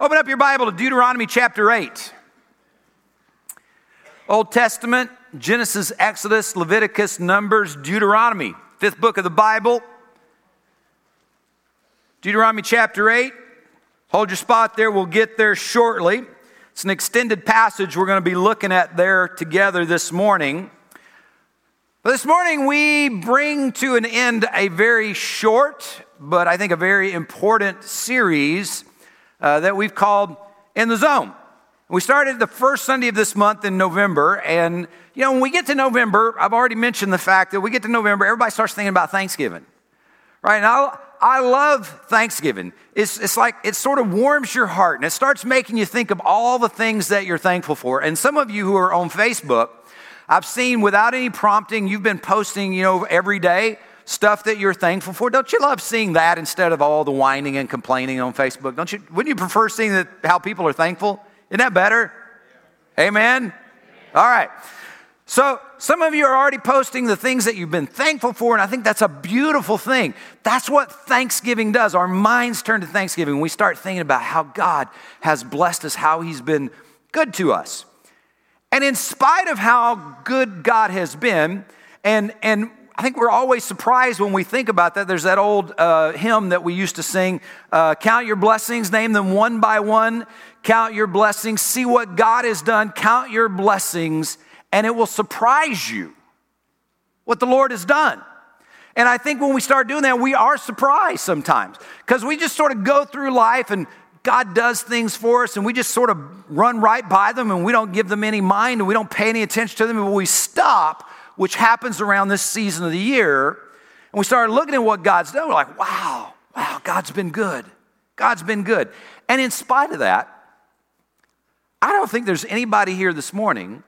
Open up your Bible to Deuteronomy chapter 8. Old Testament, Genesis, Exodus, Leviticus, Numbers, Deuteronomy, fifth book of the Bible. Deuteronomy chapter 8. Hold your spot there, we'll get there shortly. It's an extended passage we're going to be looking at there together this morning. But this morning, we bring to an end a very short, but I think a very important series uh, that we've called In the Zone. We started the first Sunday of this month in November, and you know, when we get to November, I've already mentioned the fact that we get to November, everybody starts thinking about Thanksgiving, right? Now, I love Thanksgiving. It's, it's like it sort of warms your heart and it starts making you think of all the things that you're thankful for. And some of you who are on Facebook, I've seen without any prompting, you've been posting, you know, every day stuff that you're thankful for. Don't you love seeing that instead of all the whining and complaining on Facebook? Don't you? Wouldn't you prefer seeing that how people are thankful? Isn't that better? Amen. All right. So, some of you are already posting the things that you've been thankful for, and I think that's a beautiful thing. That's what Thanksgiving does. Our minds turn to Thanksgiving. We start thinking about how God has blessed us, how He's been good to us. And in spite of how good God has been, and, and I think we're always surprised when we think about that. There's that old uh, hymn that we used to sing uh, Count your blessings, name them one by one. Count your blessings, see what God has done. Count your blessings, and it will surprise you what the Lord has done. And I think when we start doing that, we are surprised sometimes because we just sort of go through life and God does things for us and we just sort of run right by them and we don't give them any mind and we don't pay any attention to them and we stop which happens around this season of the year, and we started looking at what God's done, we're like, wow, wow, God's been good. God's been good. And in spite of that, I don't think there's anybody here this morning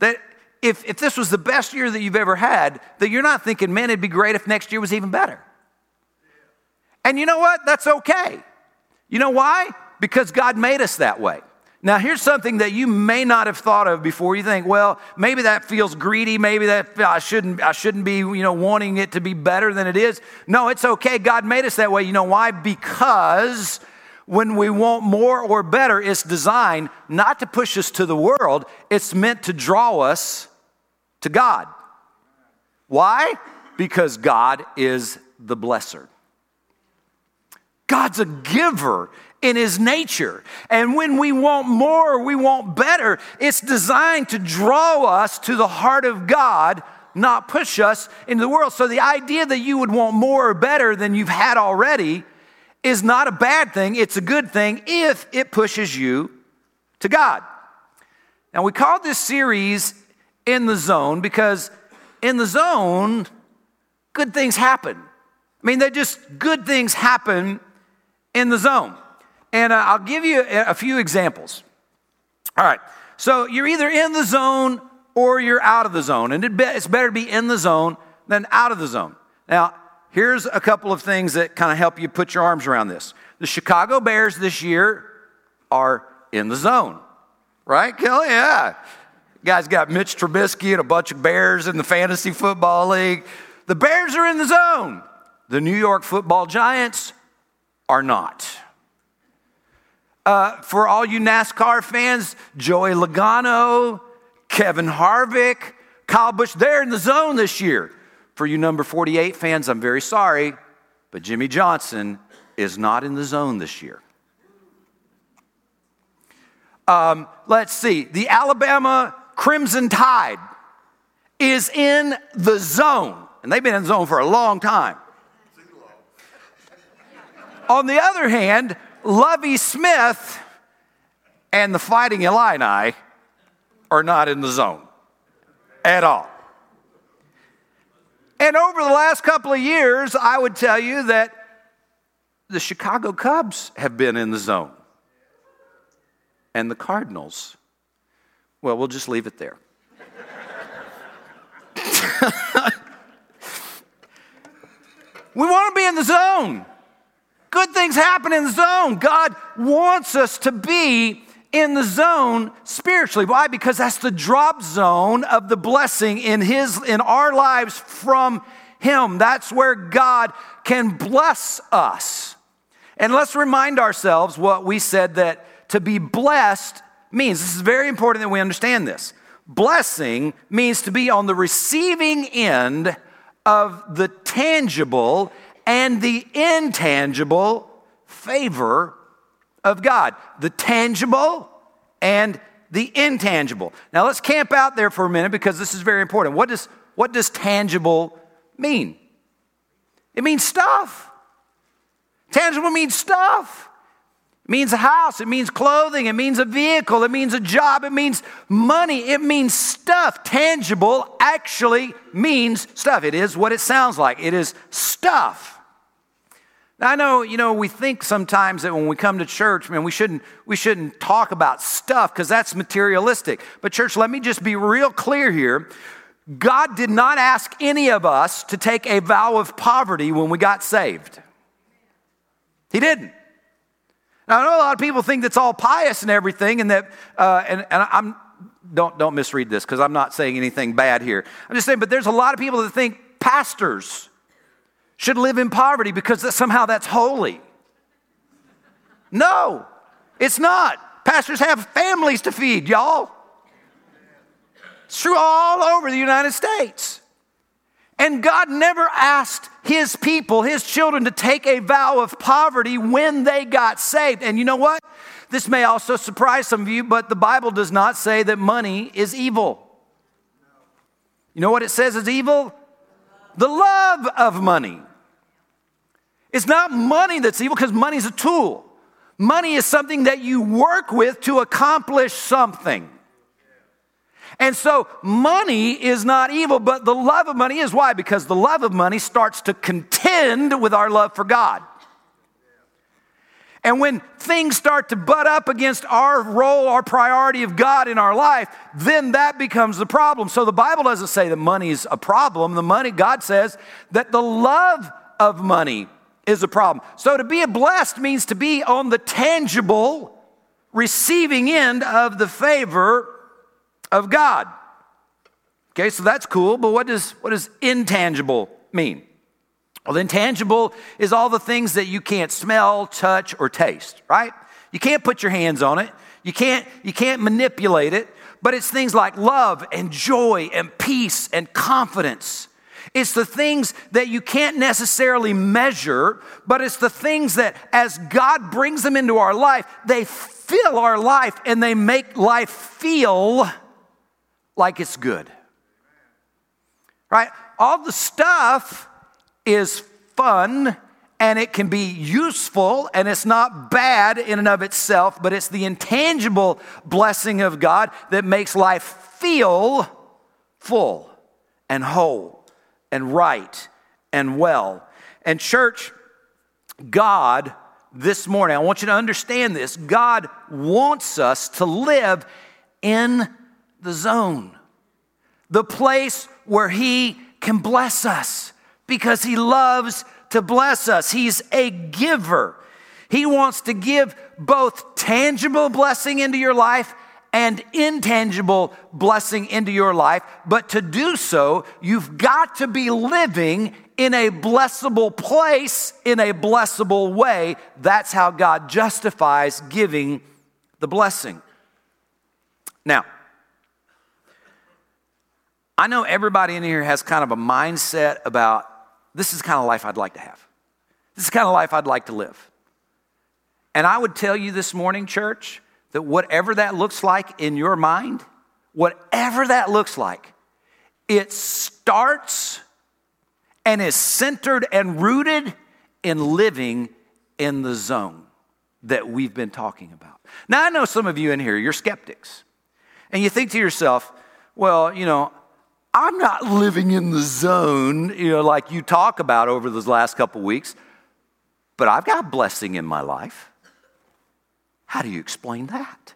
that if, if this was the best year that you've ever had, that you're not thinking, man, it'd be great if next year was even better. And you know what? That's okay. You know why? Because God made us that way. Now, here's something that you may not have thought of before. You think, well, maybe that feels greedy. Maybe that I shouldn't, I shouldn't be, you know, wanting it to be better than it is. No, it's okay. God made us that way. You know why? Because when we want more or better, it's designed not to push us to the world. It's meant to draw us to God. Why? Because God is the blesser. God's a giver in his nature. And when we want more, we want better, it's designed to draw us to the heart of God, not push us into the world. So the idea that you would want more or better than you've had already is not a bad thing, it's a good thing if it pushes you to God. Now, we call this series In the Zone because in the zone, good things happen. I mean, they just good things happen in the zone. And uh, I'll give you a, few examples. All right. So you're either in the zone or you're out of the zone. And it's better to be in the zone than out of the zone. Now, here's a couple of things that kind of help you put your arms around this. The Chicago Bears this year are in the zone, right, Kelly? Yeah. Guys got Mitch Trubisky and a bunch of Bears in the fantasy football league. The Bears are in the zone. The New York football giants are not. Uh, for all you NASCAR fans, Joey Logano, Kevin Harvick, Kyle Busch, they're in the zone this year. For you number 48 fans, I'm very sorry, but Jimmie Johnson is not in the zone this year. Um, let's see. The Alabama Crimson Tide is in the zone, and they've been in the zone for a long time. On the other hand, Lovie Smith and the Fighting Illini are not in the zone at all. And over the last couple of years, I would tell you that the Chicago Cubs have been in the zone. And the Cardinals, well, we'll just leave it there. we want to be in the zone. Things happen in the zone. God wants us to be in the zone spiritually. Why? Because that's the drop zone of the blessing in his in our lives from him. That's where God can bless us. And let's remind ourselves what we said that to be blessed means. This is very important that we understand this. Blessing means to be on the receiving end of the tangible and the intangible favor of God. The tangible and the intangible. Now let's camp out there for a minute because this is very important. What does, what does tangible mean? It means stuff. Tangible means stuff. It means a house, it means clothing, it means a vehicle, it means a job, it means money, it means stuff. Tangible actually means stuff. It is what it sounds like. It is stuff. Now, I know, you know, we think sometimes that when we come to church, man, we shouldn't, we shouldn't talk about stuff because that's materialistic. But, church, let me just be real clear here. God did not ask any of us to take a vow of poverty when we got saved. He didn't. Now, I know a lot of people think that's all pious and everything, and that, uh, and, and I'm, don't, don't misread this because I'm not saying anything bad here. I'm just saying, but there's a lot of people that think pastors should live in poverty because that, somehow that's holy. No, it's not. Pastors have families to feed, y'all. It's true all over the United States. And God never asked his people, his children, to take a vow of poverty when they got saved. And you know what? This may also surprise some of you, but the Bible does not say that money is evil. You know what it says is evil? The love of money. It's not money that's evil because money is a tool. Money is something that you work with to accomplish something. And so money is not evil, but the love of money is why? Because the love of money starts to contend with our love for God. And when things start to butt up against our role, our priority of God in our life, then that becomes the problem. So the Bible doesn't say that money is a problem. The money, God says that the love of money is a problem. So to be a blessed means to be on the tangible, receiving end of the favor of God. Okay, so that's cool, but what does, what does intangible mean? Well, intangible is all the things that you can't smell, touch, or taste, right? You can't put your hands on it. You can't, you can't manipulate it, but it's things like love and joy and peace and confidence. It's the things that you can't necessarily measure, but it's the things that as God brings them into our life, they fill our life and they make life feel like it's good. Right? All the stuff is fun and it can be useful and it's not bad in and of itself, but it's the intangible blessing of God that makes life feel full and whole and right and well. And, church, God, this morning, I want you to understand this God wants us to live in the zone, the place where He can bless us because He loves to bless us. He's a giver. He wants to give both tangible blessing into your life and intangible blessing into your life. But to do so, you've got to be living in a blessable place, in a blessable way. That's how God justifies giving the blessing. Now, I know everybody in here has kind of a mindset about this is the kind of life I'd like to have. This is the kind of life I'd like to live. And I would tell you this morning, church, that whatever that looks like in your mind, whatever that looks like, it starts and is centered and rooted in living in the zone that we've been talking about. Now, I know some of you in here, you're skeptics. And you think to yourself, well, you know, I'm not living in the zone, you know, like you talk about over those last couple weeks, but I've got blessing in my life. How do you explain that?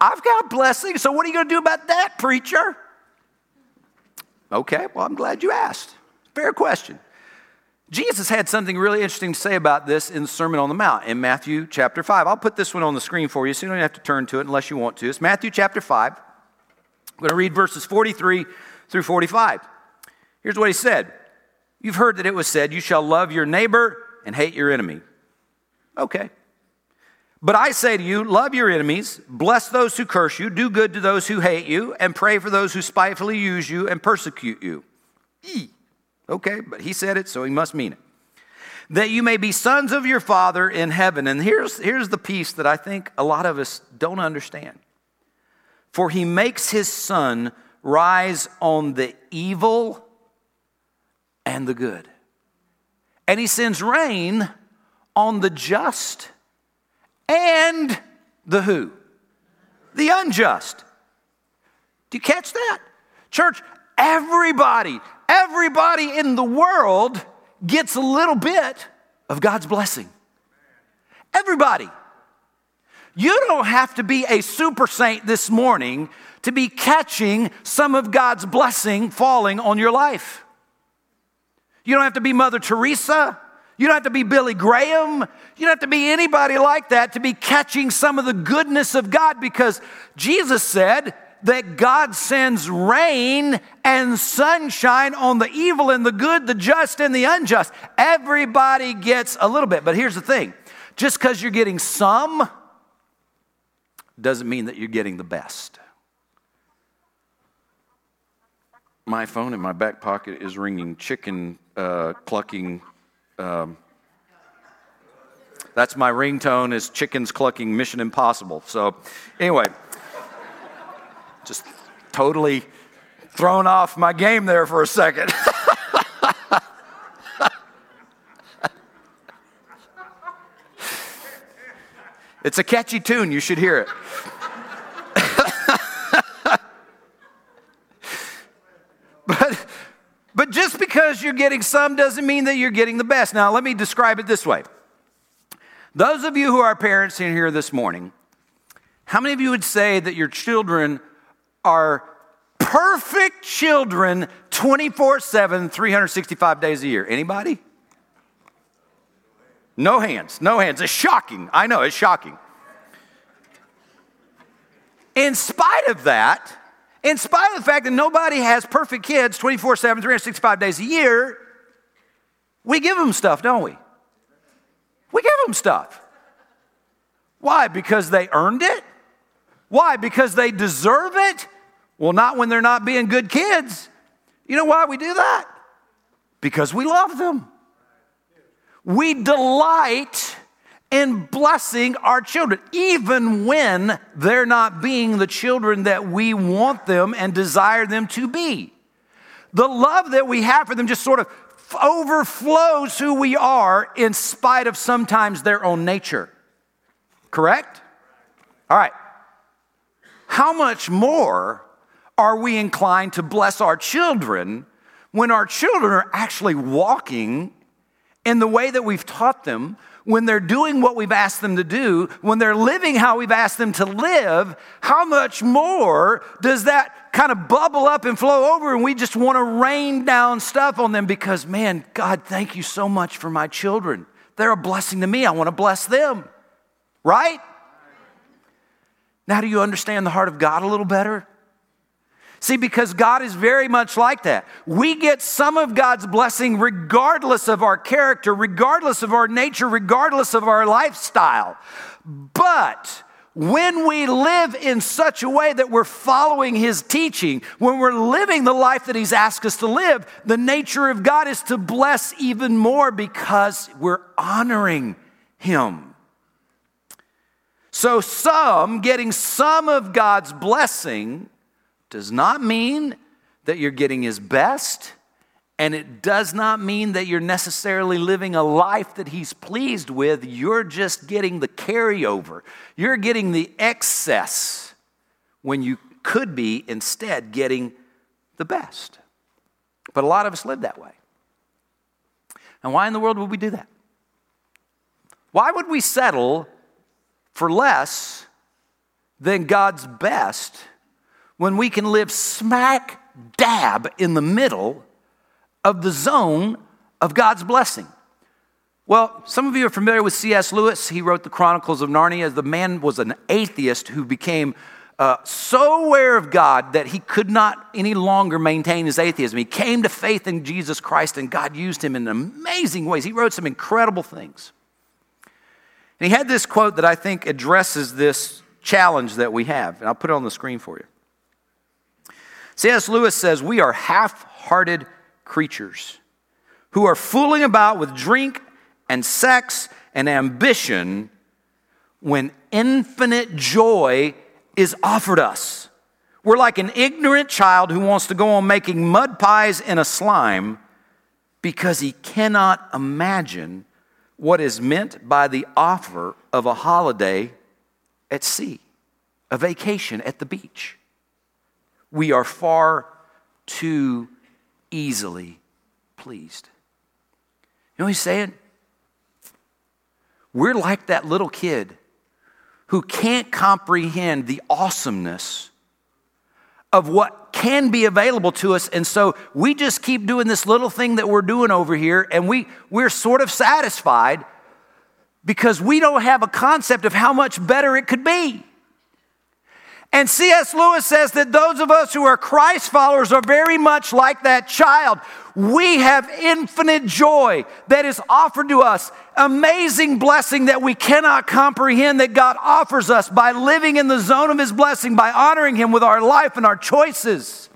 I've got blessings, so what are you going to do about that, preacher? Okay, well, I'm glad you asked. Fair question. Jesus had something really interesting to say about this in the Sermon on the Mount in Matthew chapter 5. I'll put this one on the screen for you so you don't have to turn to it unless you want to. It's Matthew chapter 5. I'm going to read verses 43 through 45. Here's what he said You've heard that it was said, You shall love your neighbor and hate your enemy. Okay. But I say to you, love your enemies, bless those who curse you, do good to those who hate you, and pray for those who spitefully use you and persecute you. E. Okay, but he said it, so he must mean it. That you may be sons of your Father in heaven. And here's, here's the piece that I think a lot of us don't understand. For he makes his sun rise on the evil and the good. And he sends rain on the just and the who? The unjust. Do you catch that? Church, everybody, everybody in the world gets a little bit of God's blessing. Everybody. You don't have to be a super saint this morning to be catching some of God's blessing falling on your life. You don't have to be Mother Teresa. You don't have to be Billy Graham. You don't have to be anybody like that to be catching some of the goodness of God because Jesus said that God sends rain and sunshine on the evil and the good, the just and the unjust. Everybody gets a little bit. But here's the thing just because you're getting some doesn't mean that you're getting the best. My phone in my back pocket is ringing chicken uh, clucking um, that's my ringtone is chickens clucking Mission Impossible. So, anyway, just totally thrown off my game there for a second. it's a catchy tune, you should hear it. but but just because you're getting some doesn't mean that you're getting the best. Now, let me describe it this way. Those of you who are parents in here this morning, how many of you would say that your children are perfect children 24 7, 365 days a year? Anybody? No hands, no hands. It's shocking. I know, it's shocking. In spite of that, in spite of the fact that nobody has perfect kids 24 7, 365 days a year, we give them stuff, don't we? We give them stuff. Why? Because they earned it? Why? Because they deserve it? Well, not when they're not being good kids. You know why we do that? Because we love them. We delight and blessing our children, even when they're not being the children that we want them and desire them to be. The love that we have for them just sort of overflows who we are in spite of sometimes their own nature. Correct? All right. How much more are we inclined to bless our children when our children are actually walking in the way that we've taught them, when they're doing what we've asked them to do, when they're living how we've asked them to live, how much more does that kind of bubble up and flow over and we just want to rain down stuff on them because, man, God, thank you so much for my children. They're a blessing to me. I want to bless them. Right? Now, do you understand the heart of God a little better? See, because God is very much like that. We get some of God's blessing regardless of our character, regardless of our nature, regardless of our lifestyle. But when we live in such a way that we're following His teaching, when we're living the life that He's asked us to live, the nature of God is to bless even more because we're honoring Him. So, some getting some of God's blessing does not mean that you're getting his best, and it does not mean that you're necessarily living a life that he's pleased with. You're just getting the carryover, you're getting the excess when you could be instead getting the best. But a lot of us live that way. And why in the world would we do that? Why would we settle for less than God's best when we can live smack dab in the middle of the zone of God's blessing. Well, some of you are familiar with C.S. Lewis. He wrote the Chronicles of Narnia. The man was an atheist who became uh, so aware of God that he could not any longer maintain his atheism. He came to faith in Jesus Christ, and God used him in amazing ways. He wrote some incredible things. And he had this quote that I think addresses this challenge that we have, and I'll put it on the screen for you. C.S. Lewis says, We are half hearted creatures who are fooling about with drink and sex and ambition when infinite joy is offered us. We're like an ignorant child who wants to go on making mud pies in a slime because he cannot imagine what is meant by the offer of a holiday at sea, a vacation at the beach. We are far too easily pleased. You know what he's saying? We're like that little kid who can't comprehend the awesomeness of what can be available to us. And so we just keep doing this little thing that we're doing over here, and we, we're sort of satisfied because we don't have a concept of how much better it could be. And C.S. Lewis says that those of us who are Christ followers are very much like that child. We have infinite joy that is offered to us, amazing blessing that we cannot comprehend that God offers us by living in the zone of His blessing, by honoring Him with our life and our choices.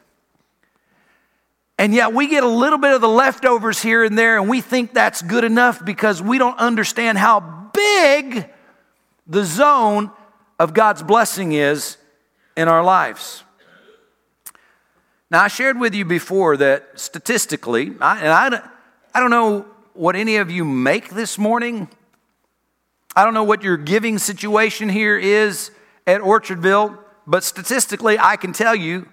And yet we get a little bit of the leftovers here and there, and we think that's good enough because we don't understand how big the zone of God's blessing is in our lives. Now, I shared with you before that statistically, I, and I, I don't know what any of you make this morning. I don't know what your giving situation here is at Orchardville, but statistically, I can tell you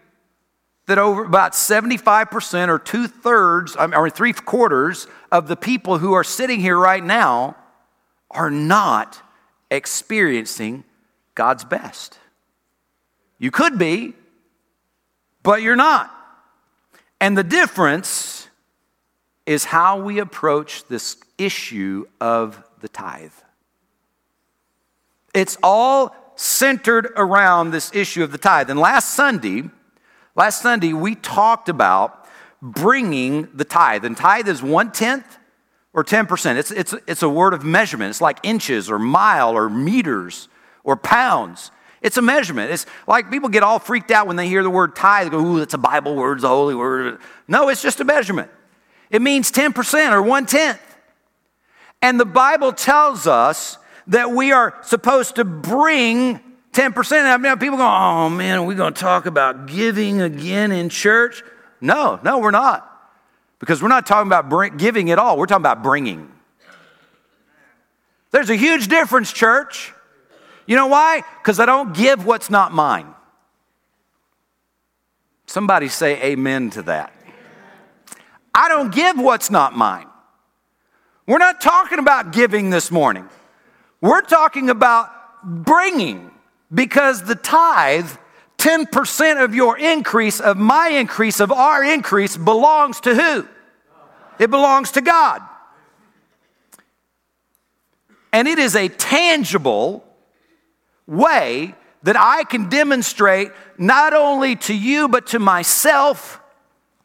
that over about 75% or two thirds, or three quarters of the people who are sitting here right now are not experiencing God's best. You could be, but you're not. And the difference is how we approach this issue of the tithe. It's all centered around this issue of the tithe. And last Sunday, last Sunday, we talked about bringing the tithe. And tithe is one tenth or 10%. It's, it's, it's a word of measurement. It's like inches or mile or meters or pounds. It's a measurement. It's like people get all freaked out when they hear the word tithe. They go, ooh, that's a Bible word, it's a holy word. No, it's just a measurement. It means 10% or one tenth. And the Bible tells us that we are supposed to bring 10%. I mean, people go, oh man, are we going to talk about giving again in church? No, no, we're not. Because we're not talking about giving at all. We're talking about bringing. There's a huge difference, church. You know why? Because I don't give what's not mine. Somebody say amen to that. I don't give what's not mine. We're not talking about giving this morning. We're talking about bringing because the tithe, 10% of your increase, of my increase, of our increase, belongs to who? It belongs to God. And it is a tangible way that I can demonstrate not only to you, but to myself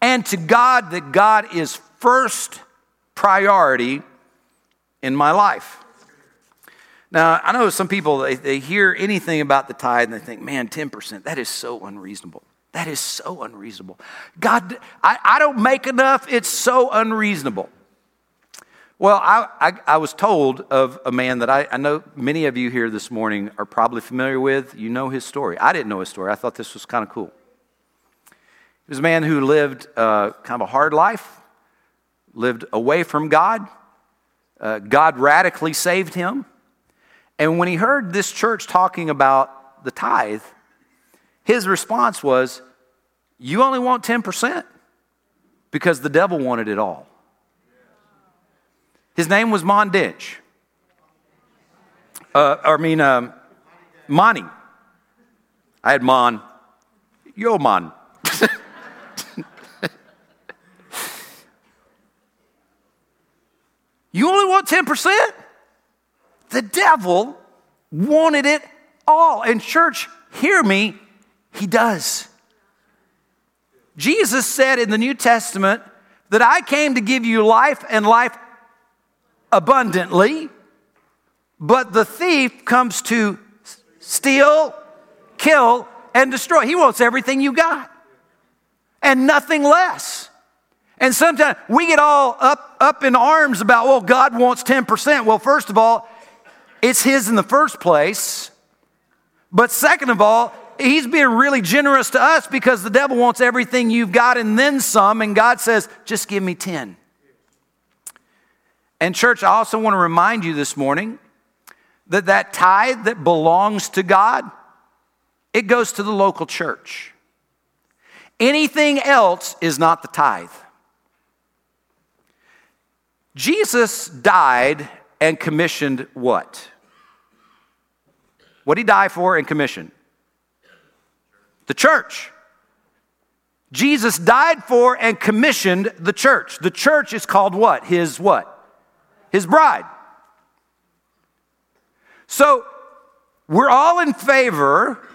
and to God that God is first priority in my life. Now, I know some people, they, they hear anything about the tithe and they think, man, 10%, that is so unreasonable. That is so unreasonable. God, I, I don't make enough, it's so unreasonable. Well, I, I, I, was told of a man that I, I, know many of you here this morning are probably familiar with. You know his story. I didn't know his story. I thought this was kind of cool. He was a man who lived uh, kind of a hard life, lived away from God. Uh, God radically saved him. And when he heard this church talking about the tithe, his response was, You only want 10% because the devil wanted it all. His name was Mon Dench. Uh, I mean, um, Monty. I had Mon. Yo, Mon. you only want 10%? The devil wanted it all. And, church, hear me, he does. Jesus said in the New Testament that I came to give you life and life abundantly. But the thief comes to steal, kill, and destroy. He wants everything you got and nothing less. And sometimes we get all up, up in arms about, well, God wants 10%. Well, first of all, it's His in the first place. But second of all, He's being really generous to us because the devil wants everything you've got and then some. And God says, just give me 10. And, church, I also want to remind you this morning that that tithe that belongs to God, it goes to the local church. Anything else is not the tithe. Jesus died and commissioned what? What did he die for and commission? The church. Jesus died for and commissioned the church. The church is called what? His what? His bride. So we're all in favor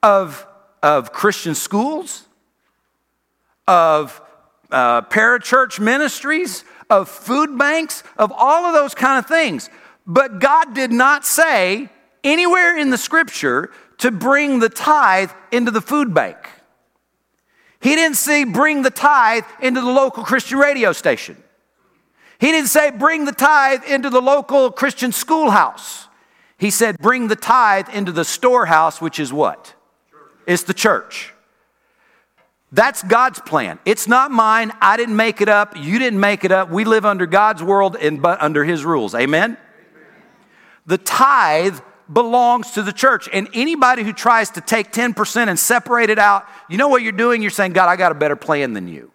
of, of Christian schools, of uh, parachurch ministries, of food banks, of all of those kind of things. But God did not say anywhere in the scripture to bring the tithe into the food bank. He didn't say bring the tithe into the local Christian radio station. He didn't say bring the tithe into the local Christian schoolhouse. He said bring the tithe into the storehouse, which is what? It's the church. That's God's plan. It's not mine. I didn't make it up. You didn't make it up. We live under God's world and but under his rules. Amen? Amen. The tithe belongs to the church. And anybody who tries to take 10% and separate it out, you know what you're doing? You're saying, God, I got a better plan than you.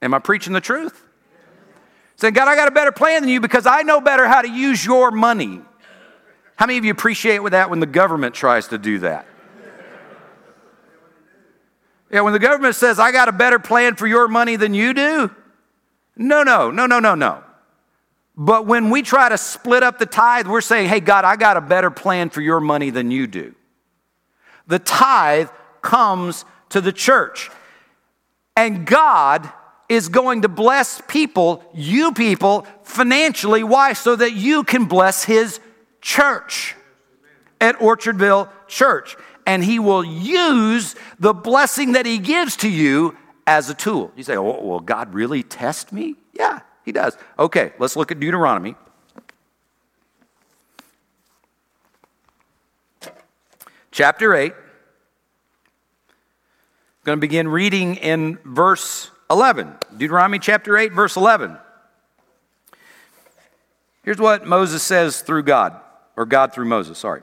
Am I preaching the truth? Saying, God, I got a better plan than you because I know better how to use your money. How many of you appreciate with that when the government tries to do that? Yeah, when the government says, I got a better plan for your money than you do. No, no, no, no, no, no. But when we try to split up the tithe, we're saying, hey, God, I got a better plan for your money than you do. The tithe comes to the church. And God is going to bless people, you people, financially. Why? So that you can bless His church at Orchardville Church. And He will use the blessing that He gives to you as a tool. You say, oh, will God really test me? Yeah, He does. Okay, let's look at Deuteronomy. Chapter 8. I'm going to begin reading in verse 11. Deuteronomy chapter 8, verse 11. Here's what Moses says through God, or God through Moses, sorry.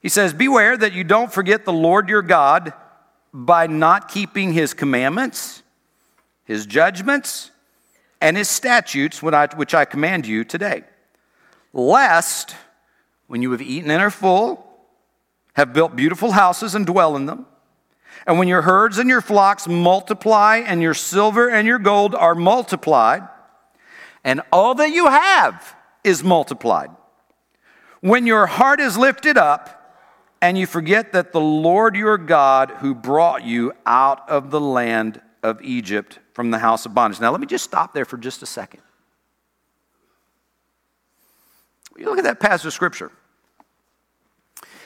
He says, Beware that you don't forget the Lord your God by not keeping his commandments, his judgments, and his statutes, which I command you today. Lest, when you have eaten and are full, have built beautiful houses and dwell in them, and when your herds and your flocks multiply, and your silver and your gold are multiplied, and all that you have is multiplied, when your heart is lifted up, and you forget that the Lord your God, who brought you out of the land of Egypt from the house of bondage. Now, let me just stop there for just a second. You look at that passage of scripture.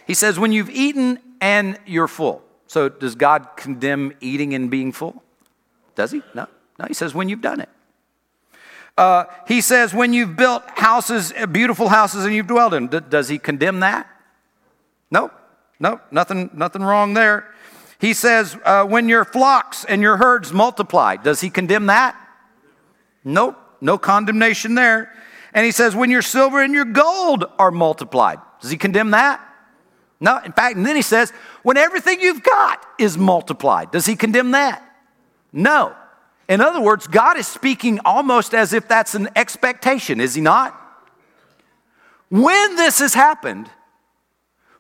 He says, When you've eaten and you're full. So, does God condemn eating and being full? Does he? No. No, he says, When you've done it. Uh, he says, When you've built houses, beautiful houses, and you've dwelled in. D- does he condemn that? No. No, nothing, nothing wrong there. He says, uh, when your flocks and your herds multiply, does he condemn that? Nope, no condemnation there. And he says, when your silver and your gold are multiplied, does he condemn that? No, in fact, and then he says, when everything you've got is multiplied, does he condemn that? No. In other words, God is speaking almost as if that's an expectation, is he not? When this has happened,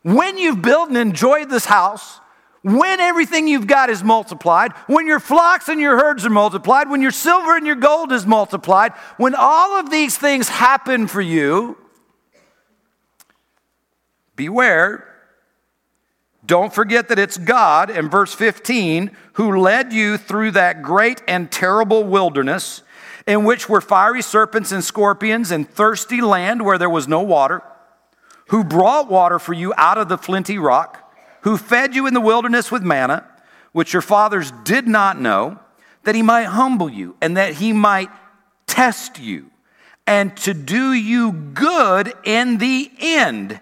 when you've built and enjoyed this house, when everything you've got is multiplied, when your flocks and your herds are multiplied, when your silver and your gold is multiplied, when all of these things happen for you, beware. Don't forget that it's God, in verse 15, who led you through that great and terrible wilderness in which were fiery serpents and scorpions, and thirsty land where there was no water, who brought water for you out of the flinty rock, who fed you in the wilderness with manna, which your fathers did not know, that he might humble you and that he might test you, and to do you good in the end.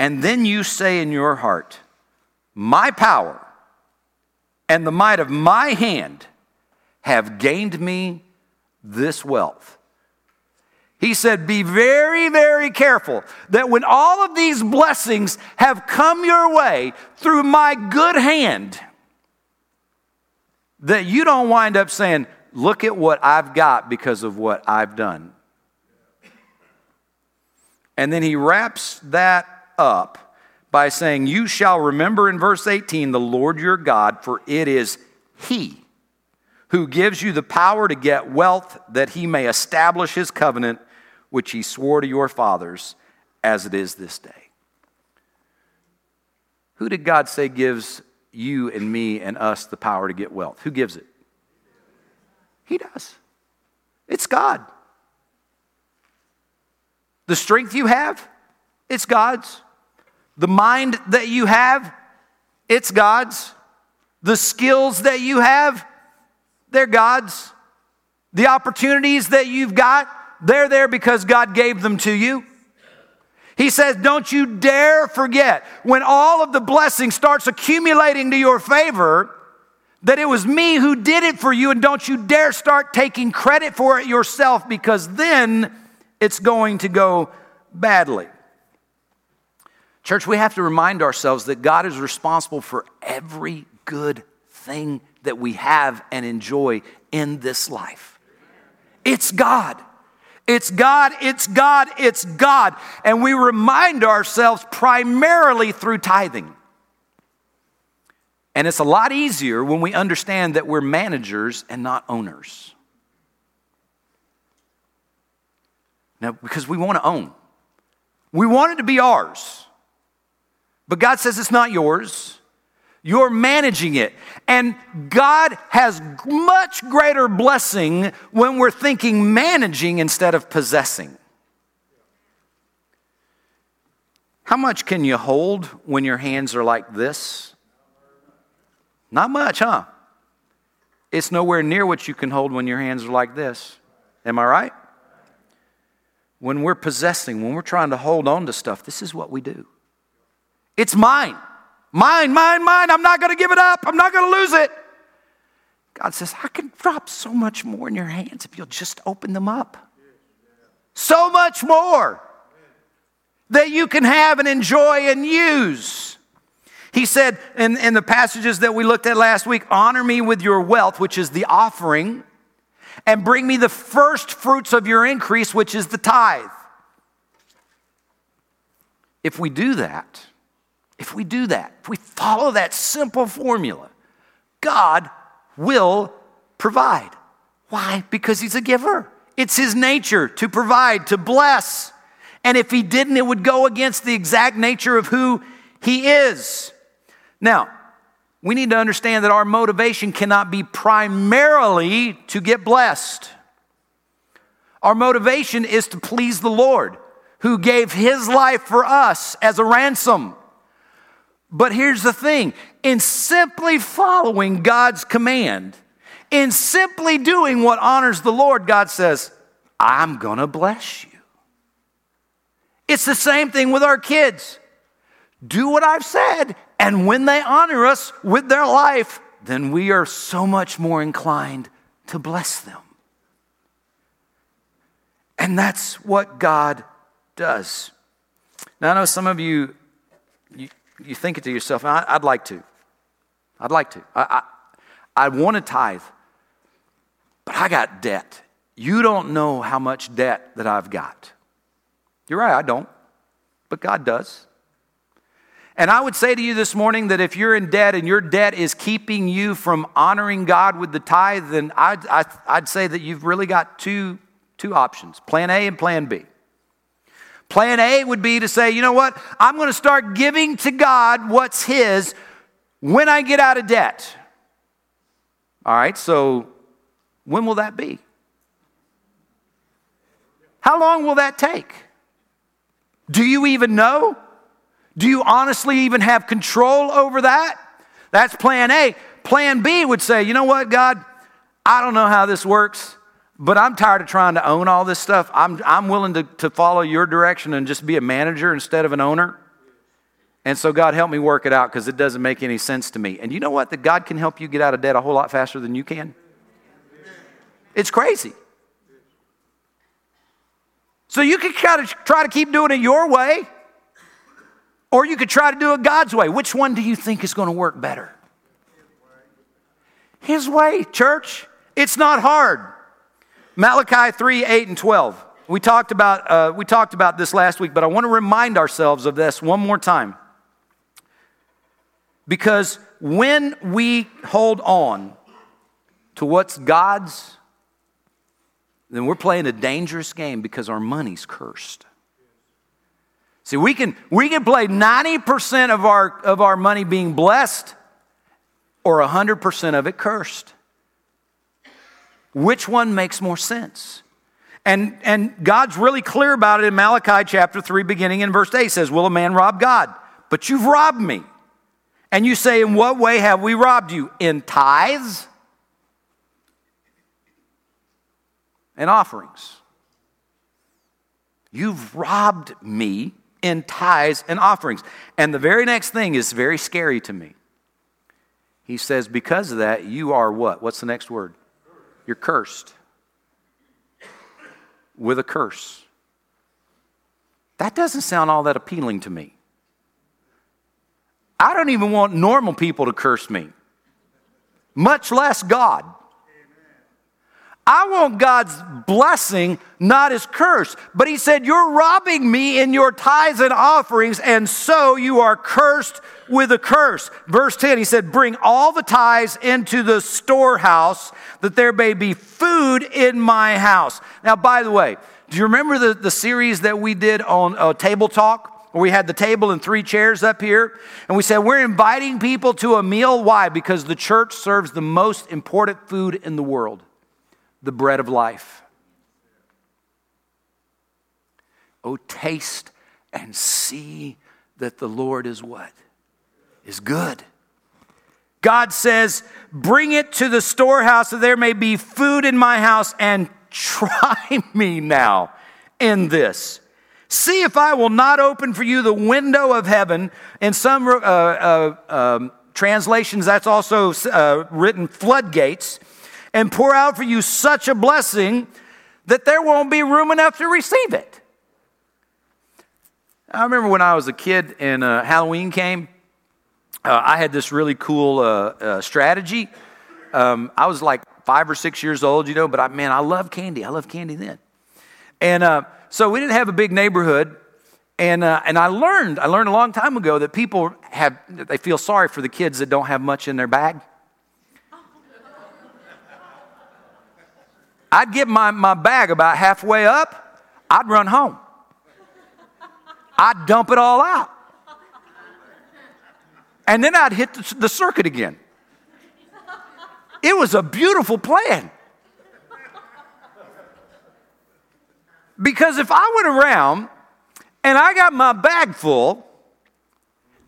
And then you say in your heart, My power and the might of my hand have gained me this wealth. He said, Be very, very careful that when all of these blessings have come your way through my good hand, that you don't wind up saying, Look at what I've got because of what I've done. And then he wraps that up by saying, You shall remember in verse 18 the Lord your God, for it is He who gives you the power to get wealth that he may establish his covenant, which he swore to your fathers, as it is this day. Who did God say gives you and me and us the power to get wealth? Who gives it? He does. It's God. The strength you have, it's God's. The mind that you have, it's God's. The skills that you have, they're God's. The opportunities that you've got, they're there because God gave them to you. He says, Don't you dare forget when all of the blessing starts accumulating to your favor that it was me who did it for you, and don't you dare start taking credit for it yourself because then it's going to go badly. Church, we have to remind ourselves that God is responsible for every good thing that we have and enjoy in this life. It's God. It's God, it's God, it's God. And we remind ourselves primarily through tithing. And it's a lot easier when we understand that we're managers and not owners. Now, because we want to own, we want it to be ours. But God says it's not yours. You're managing it. And God has much greater blessing when we're thinking managing instead of possessing. How much can you hold when your hands are like this? Not much, huh? It's nowhere near what you can hold when your hands are like this. Am I right? When we're possessing, when we're trying to hold on to stuff, this is what we do. It's mine. Mine, mine, mine. I'm not going to give it up. I'm not going to lose it. God says, I can drop so much more in your hands if you'll just open them up. So much more that you can have and enjoy and use. He said in, in the passages that we looked at last week honor me with your wealth, which is the offering, and bring me the first fruits of your increase, which is the tithe. If we do that, if we do that, if we follow that simple formula, God will provide. Why? Because He's a giver. It's His nature to provide, to bless. And if He didn't, it would go against the exact nature of who He is. Now, we need to understand that our motivation cannot be primarily to get blessed. Our motivation is to please the Lord, who gave His life for us as a ransom. But here's the thing in simply following God's command, in simply doing what honors the Lord, God says, I'm going to bless you. It's the same thing with our kids. Do what I've said, and when they honor us with their life, then we are so much more inclined to bless them. And that's what God does. Now, I know some of you you think it to yourself, I, would like to. I'd like to. I, I, I want to tithe, but I got debt. You don't know how much debt that I've got. You're right, I don't, but God does. And I would say to you this morning that if you're in debt and your debt is keeping you from honoring God with the tithe, then I'd, I'd, say that you've really got two, two options plan A and plan B. Plan A would be to say, you know what? I'm going to start giving to God what's His when I get out of debt. All right, so when will that be? How long will that take? Do you even know? Do you honestly even have control over that? That's plan A. Plan B would say, you know what, God, I don't know how this works, but I'm tired of trying to own all this stuff. I'm, I'm willing to, to follow your direction and just be a manager instead of an owner. And so, God, help me work it out because it doesn't make any sense to me. And you know what? That God can help you get out of debt a whole lot faster than you can. It's crazy. So you could try to, try to keep doing it your way, or you could try to do it God's way. Which one do you think is going to work better? His way, church. It's not hard. Malachi 3 8 and 12. We talked, about, uh, we talked about this last week, but I want to remind ourselves of this one more time. Because when we hold on to what's God's, then we're playing a dangerous game because our money's cursed. See, we can, we can play 90% of our, of our money being blessed or 100% of it cursed. Which one makes more sense? And, and God's really clear about it in Malachi chapter 3, beginning in verse 8. says, Will a man rob God? But you've robbed me. And you say, In what way have we robbed you? In tithes and offerings. You've robbed me in tithes and offerings. And the very next thing is very scary to me. He says, Because of that, you are what? What's the next word? You're cursed. With a curse. That doesn't sound all that appealing to me. I don't even want normal people to curse me, much less God. I want God's blessing, not his curse. But he said, You're robbing me in your tithes and offerings, and so you are cursed with a curse. Verse 10, he said, Bring all the tithes into the storehouse, that there may be food in my house. Now, by the way, do you remember the, the series that we did on uh, Table Talk? Where we had the table and three chairs up here, and we said, We're inviting people to a meal. Why? Because the church serves the most important food in the world the bread of life. Oh, taste and see that the Lord is what? Is good. God says, Bring it to the storehouse so there may be food in my house, and try me now in this. See if I will not open for you the window of heaven. In some uh, uh, um, translations, that's also uh, written floodgates and pour out for you such a blessing that there won't be room enough to receive it. I remember when I was a kid and uh, Halloween came, uh, I had this really cool uh, uh strategy. Um, I was like five or six years old, you know, but I, man, I love candy. I love candy then. And uh, so we didn't have a big neighborhood. And, uh, and I learned, I learned a long time ago that people have, they feel sorry for the kids that don't have much in their bag. I'd get my, my bag about halfway up, I'd run home. I'd dump it all out. And then I'd hit the, the circuit again. It was a beautiful plan. Because if I went around and I got my bag full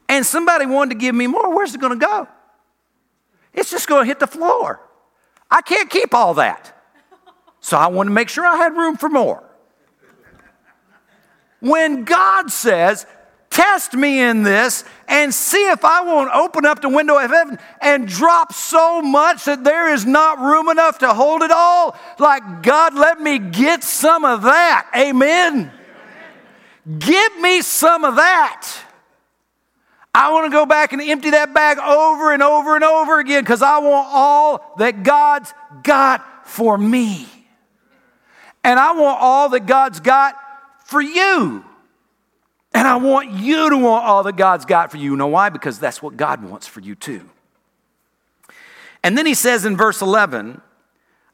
and somebody wanted to give me more, where's it going to go? It's just going to hit the floor. I can't keep all that. So I wanted to make sure I had room for more. When God says, Test me in this and see if I won't open up the window of heaven and drop so much that there is not room enough to hold it all. Like, God, let me get some of that. Amen. Give me some of that. I want to go back and empty that bag over and over and over again because I want all that God's got for me. And I want all that God's got for you. And I want you to want all that God's got for you. You know why? Because that's what God wants for you too. And then he says in verse 11,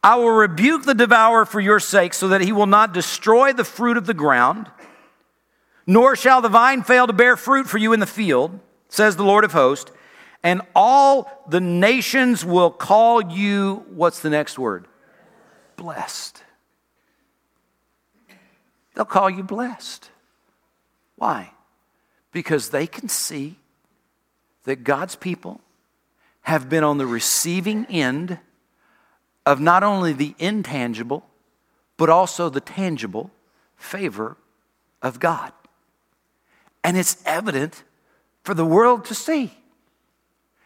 I will rebuke the devourer for your sake, so that he will not destroy the fruit of the ground, nor shall the vine fail to bear fruit for you in the field, says the Lord of hosts. And all the nations will call you, what's the next word? Blessed. They'll call you blessed. Why? Because they can see that God's people have been on the receiving end of not only the intangible, but also the tangible favor of God. And it's evident for the world to see.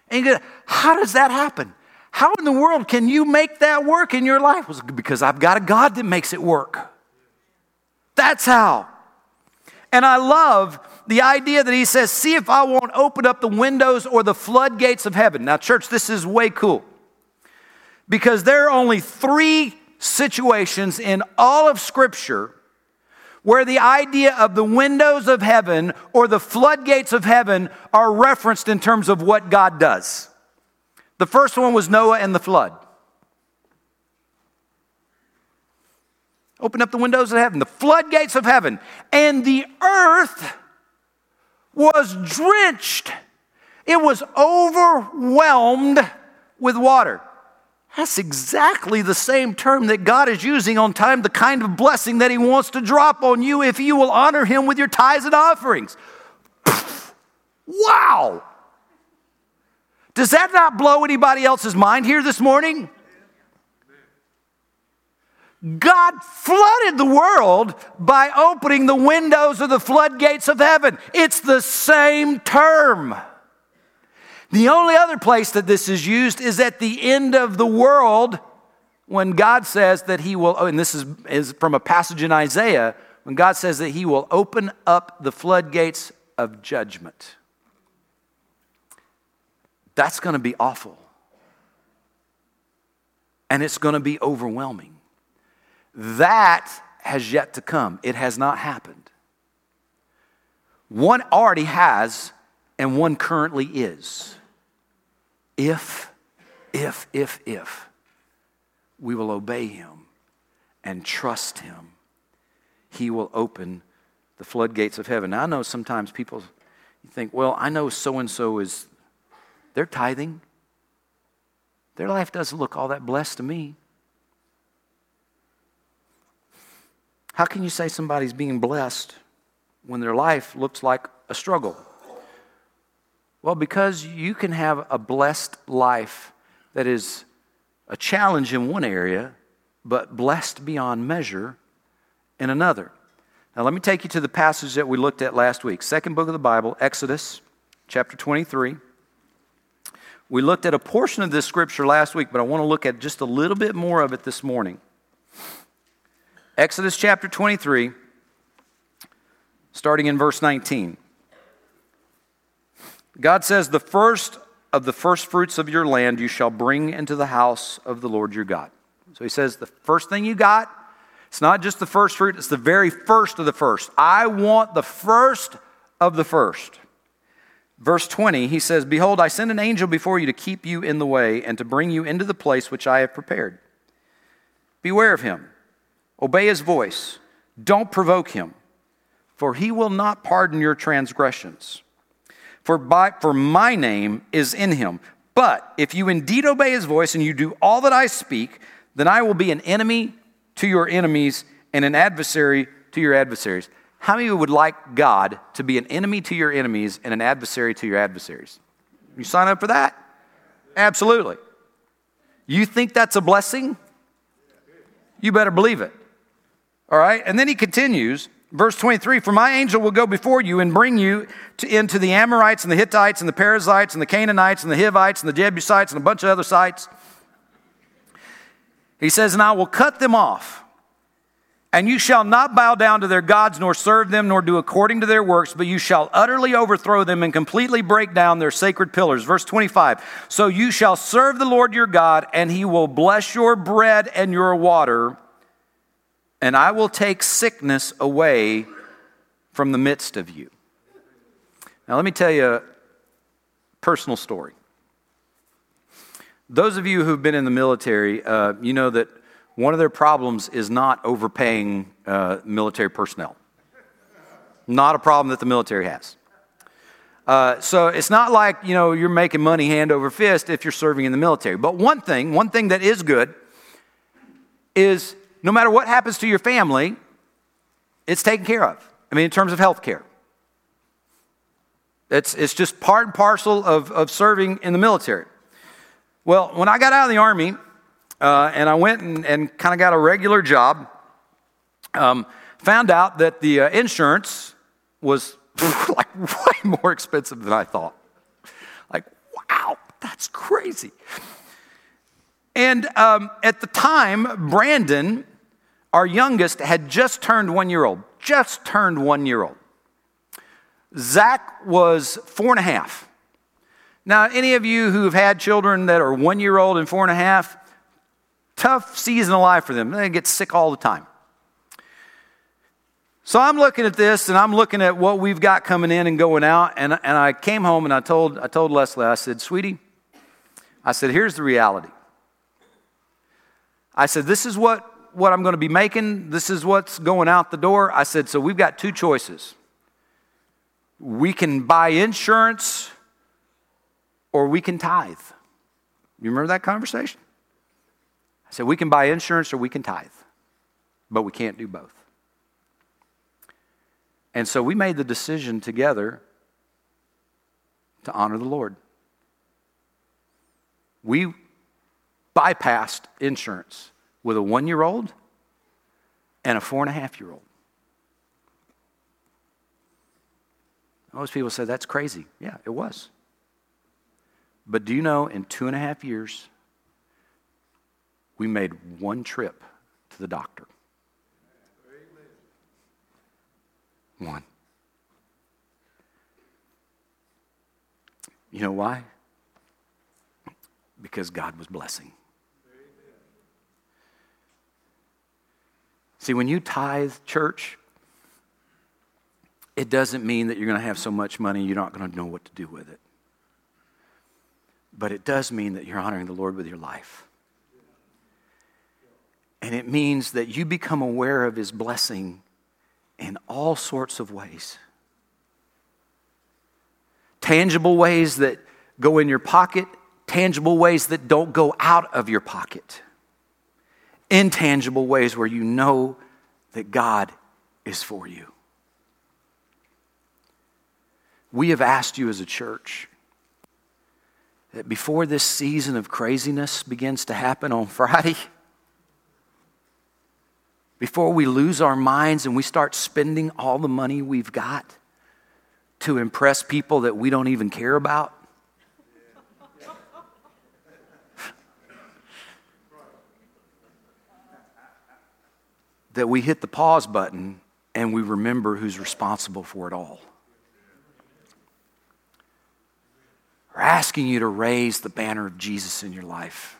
And you go, how does that happen? How in the world can you make that work in your life? Well, because I've got a God that makes it work. That's how. And I love the idea that he says, See if I won't open up the windows or the floodgates of heaven. Now, church, this is way cool because there are only three situations in all of Scripture where the idea of the windows of heaven or the floodgates of heaven are referenced in terms of what God does. The first one was Noah and the flood. Open up the windows of heaven, the floodgates of heaven, and the earth was drenched. It was overwhelmed with water. That's exactly the same term that God is using on time, the kind of blessing that He wants to drop on you if you will honor Him with your tithes and offerings. Wow! Does that not blow anybody else's mind here this morning? God flooded the world by opening the windows of the floodgates of heaven. It's the same term. The only other place that this is used is at the end of the world when God says that He will, oh, and this is, is from a passage in Isaiah, when God says that He will open up the floodgates of judgment. That's going to be awful. And it's going to be overwhelming. That has yet to come, it has not happened. One already has, and one currently is. If, if, if, if we will obey him and trust him, he will open the floodgates of heaven. Now, I know sometimes people think, well, I know so and so is, they're tithing. Their life doesn't look all that blessed to me. How can you say somebody's being blessed when their life looks like a struggle? Well, because you can have a blessed life that is a challenge in one area, but blessed beyond measure in another. Now, let me take you to the passage that we looked at last week. Second book of the Bible, Exodus chapter 23. We looked at a portion of this scripture last week, but I want to look at just a little bit more of it this morning. Exodus chapter 23, starting in verse 19. God says, The first of the first fruits of your land you shall bring into the house of the Lord your God. So he says, The first thing you got, it's not just the first fruit, it's the very first of the first. I want the first of the first. Verse 20, he says, Behold, I send an angel before you to keep you in the way and to bring you into the place which I have prepared. Beware of him, obey his voice, don't provoke him, for he will not pardon your transgressions for, by, for my name is in him. But if you indeed obey his voice and you do all that I speak, then I will be an enemy to your enemies and an adversary to your adversaries. How many of you would like God to be an enemy to your enemies and an adversary to your adversaries? You sign up for that? Absolutely. You think that's a blessing? You better believe it. All right? And then he continues Verse 23 For my angel will go before you and bring you to, into the Amorites and the Hittites and the Perizzites and the Canaanites and the Hivites and the Jebusites and a bunch of other sites. He says, And I will cut them off. And you shall not bow down to their gods, nor serve them, nor do according to their works, but you shall utterly overthrow them and completely break down their sacred pillars. Verse 25 So you shall serve the Lord your God, and he will bless your bread and your water and I will take sickness away from the midst of you. Now, let me tell you a personal story. Those of you who've been in the military, uh, you know that one of their problems is not overpaying uh, military personnel. Not a problem that the military has. Uh, so it's not like you know you're making money hand over fist if you're serving in the military. But one thing, one thing that is good, is no matter what happens to your family, it's taken care of. I mean, in terms of health care. It's, it's just part and parcel of, of serving in the military. Well, when I got out of the Army uh, and I went and, and kind of got a regular job, um, found out that the uh, insurance was like way more expensive than I thought. Like, wow, that's crazy. And um, at the time, Brandon, our youngest, had just turned one year old, just turned one year old. Zach was four and a half. Now, any of you who've had children that are one year old and four and a half, tough season of life for them. They get sick all the time. So I'm looking at this and I'm looking at what we've got coming in and going out. And, and I came home and I told, I told Leslie, I said, sweetie, I said, here's the reality. I said, this is what, what I'm going to be making. This is what's going out the door. I said, so we've got two choices. We can buy insurance or we can tithe. You remember that conversation? I said, we can buy insurance or we can tithe, but we can't do both. And so we made the decision together to honor the Lord. We bypassed insurance with a one year old and a four and a half year old. Most people say that's crazy. Yeah, it was. But do you know, in two and a half years, we made one trip to the doctor. One. You know why? Because God was blessing. See, when you tithe church, it doesn't mean that you're going to have so much money you're not going to know what to do with it. But it does mean that you're honoring the Lord with your life. And it means that you become aware of His blessing in all sorts of ways tangible ways that go in your pocket, tangible ways that don't go out of your pocket, intangible ways where you know that God is for you. We have asked you as a church that before this season of craziness begins to happen on Friday, before we lose our minds and we start spending all the money we've got to impress people that we don't even care about? That we hit the pause button and we remember who's responsible for it all. We're asking you to raise the banner of Jesus in your life,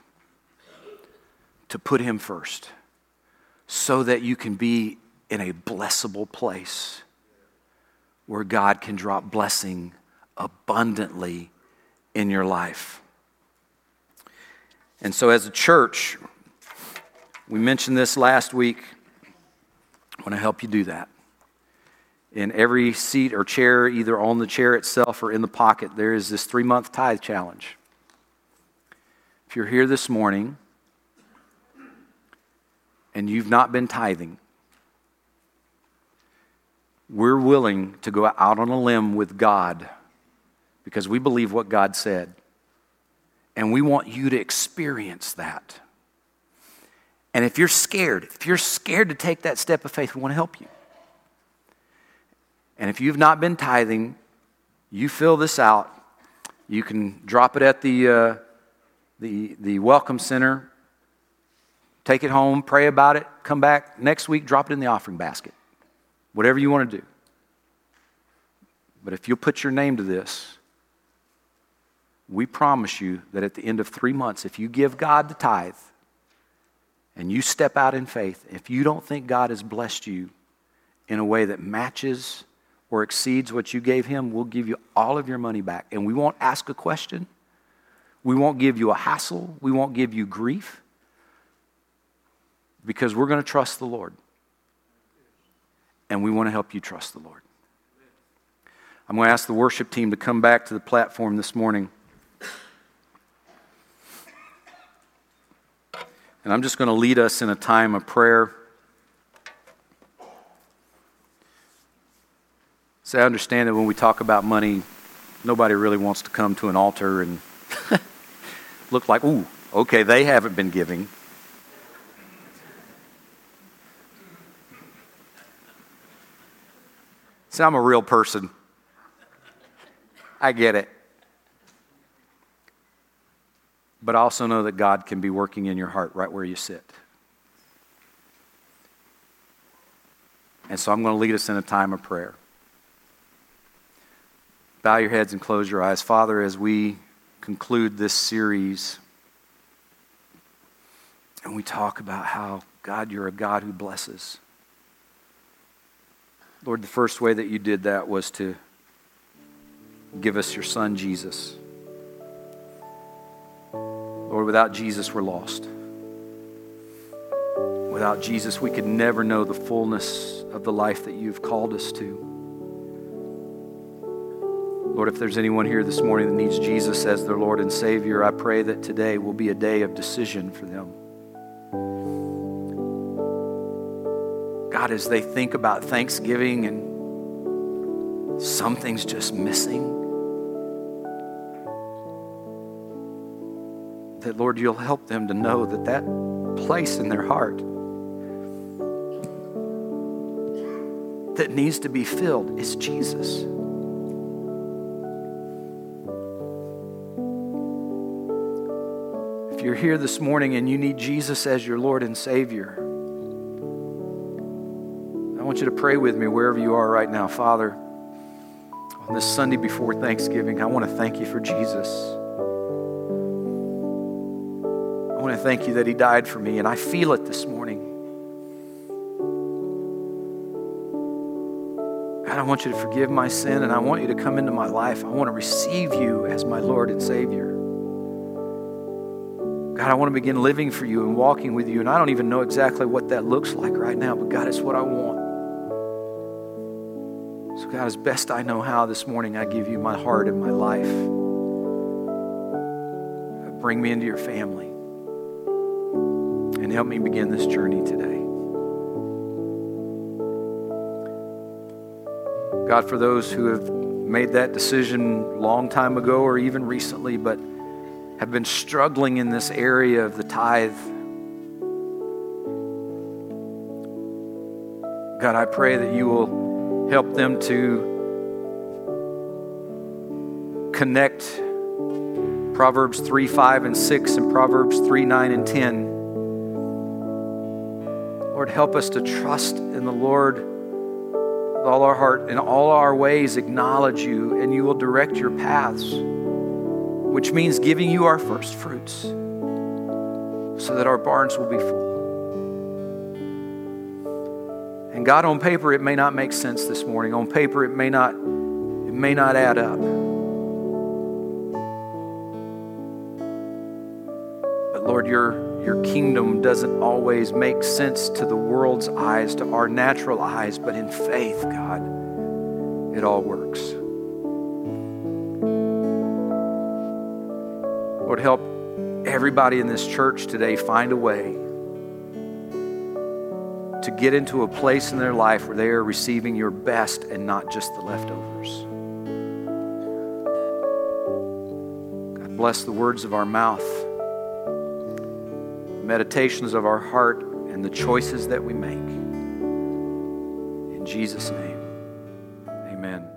to put him first so that you can be in a blessable place where God can drop blessing abundantly in your life. And so, as a church, we mentioned this last week. Want to help you do that. In every seat or chair, either on the chair itself or in the pocket, there is this three month tithe challenge. If you're here this morning and you've not been tithing, we're willing to go out on a limb with God because we believe what God said. And we want you to experience that. And if you're scared, if you're scared to take that step of faith, we want to help you. And if you've not been tithing, you fill this out. You can drop it at the, uh, the, the Welcome Center Take it home, pray about it, come back next week, drop it in the offering basket. Whatever you want to do. But if you'll put your name to this, we promise you that at the end of three months, if you give God the tithe and you step out in faith, if you don't think God has blessed you in a way that matches or exceeds what you gave Him, we'll give you all of your money back. And we won't ask a question, we won't give you a hassle, we won't give you grief because we're going to trust the Lord. And we want to help you trust the Lord. I'm going to ask the worship team to come back to the platform this morning. And I'm just going to lead us in a time of prayer. So I understand that when we talk about money, nobody really wants to come to an altar and look like, ooh, okay, they haven't been giving. See, I'm a real person. I get it. But also know that God can be working in your heart right where you sit. And so I'm going to lead us in a time of prayer. Bow your heads and close your eyes. Father, as we conclude this series, and we talk about how, God, you're a God who blesses. Lord, the first way that you did that was to give us your son, Jesus. Lord, without Jesus, we're lost. Without Jesus, we could never know the fullness of the life that you've called us to. Lord, if there's anyone here this morning that needs Jesus as their Lord and Savior, I pray that today will be a day of decision for them. God, as they think about Thanksgiving and something's just missing, that, Lord, you'll help them to know that that place in their heart that needs to be filled is Jesus. If you're here this morning and you need Jesus as your Lord and Savior, I want you to pray with me wherever you are right now. Father, on this Sunday before Thanksgiving, I want to thank you for Jesus. Want to thank you that He died for me, and I feel it this morning. God, I want you to forgive my sin, and I want you to come into my life. I want to receive you as my Lord and Savior. God, I want to begin living for you and walking with you, and I don't even know exactly what that looks like right now, but God, it's what I want. So, God, as best I know how this morning, I give you my heart and my life. Bring me into your family help me begin this journey today. God, for those who have made that decision long time ago or even recently, but have been struggling in this area of the tithe, God, I pray that you will help them to connect Proverbs 3, 5, and 6, and Proverbs 3, 9, and 10 Lord, help us to trust in the Lord with all our heart, in all our ways, acknowledge you, and you will direct your paths, which means giving you our first fruits so that our barns will be full. And God, on paper, it may not make sense this morning. On paper, it may not, it may not add up. But Lord, you're your kingdom doesn't always make sense to the world's eyes, to our natural eyes, but in faith, God, it all works. Lord, help everybody in this church today find a way to get into a place in their life where they are receiving your best and not just the leftovers. God bless the words of our mouth meditations of our heart, and the choices that we make. In Jesus' name, amen.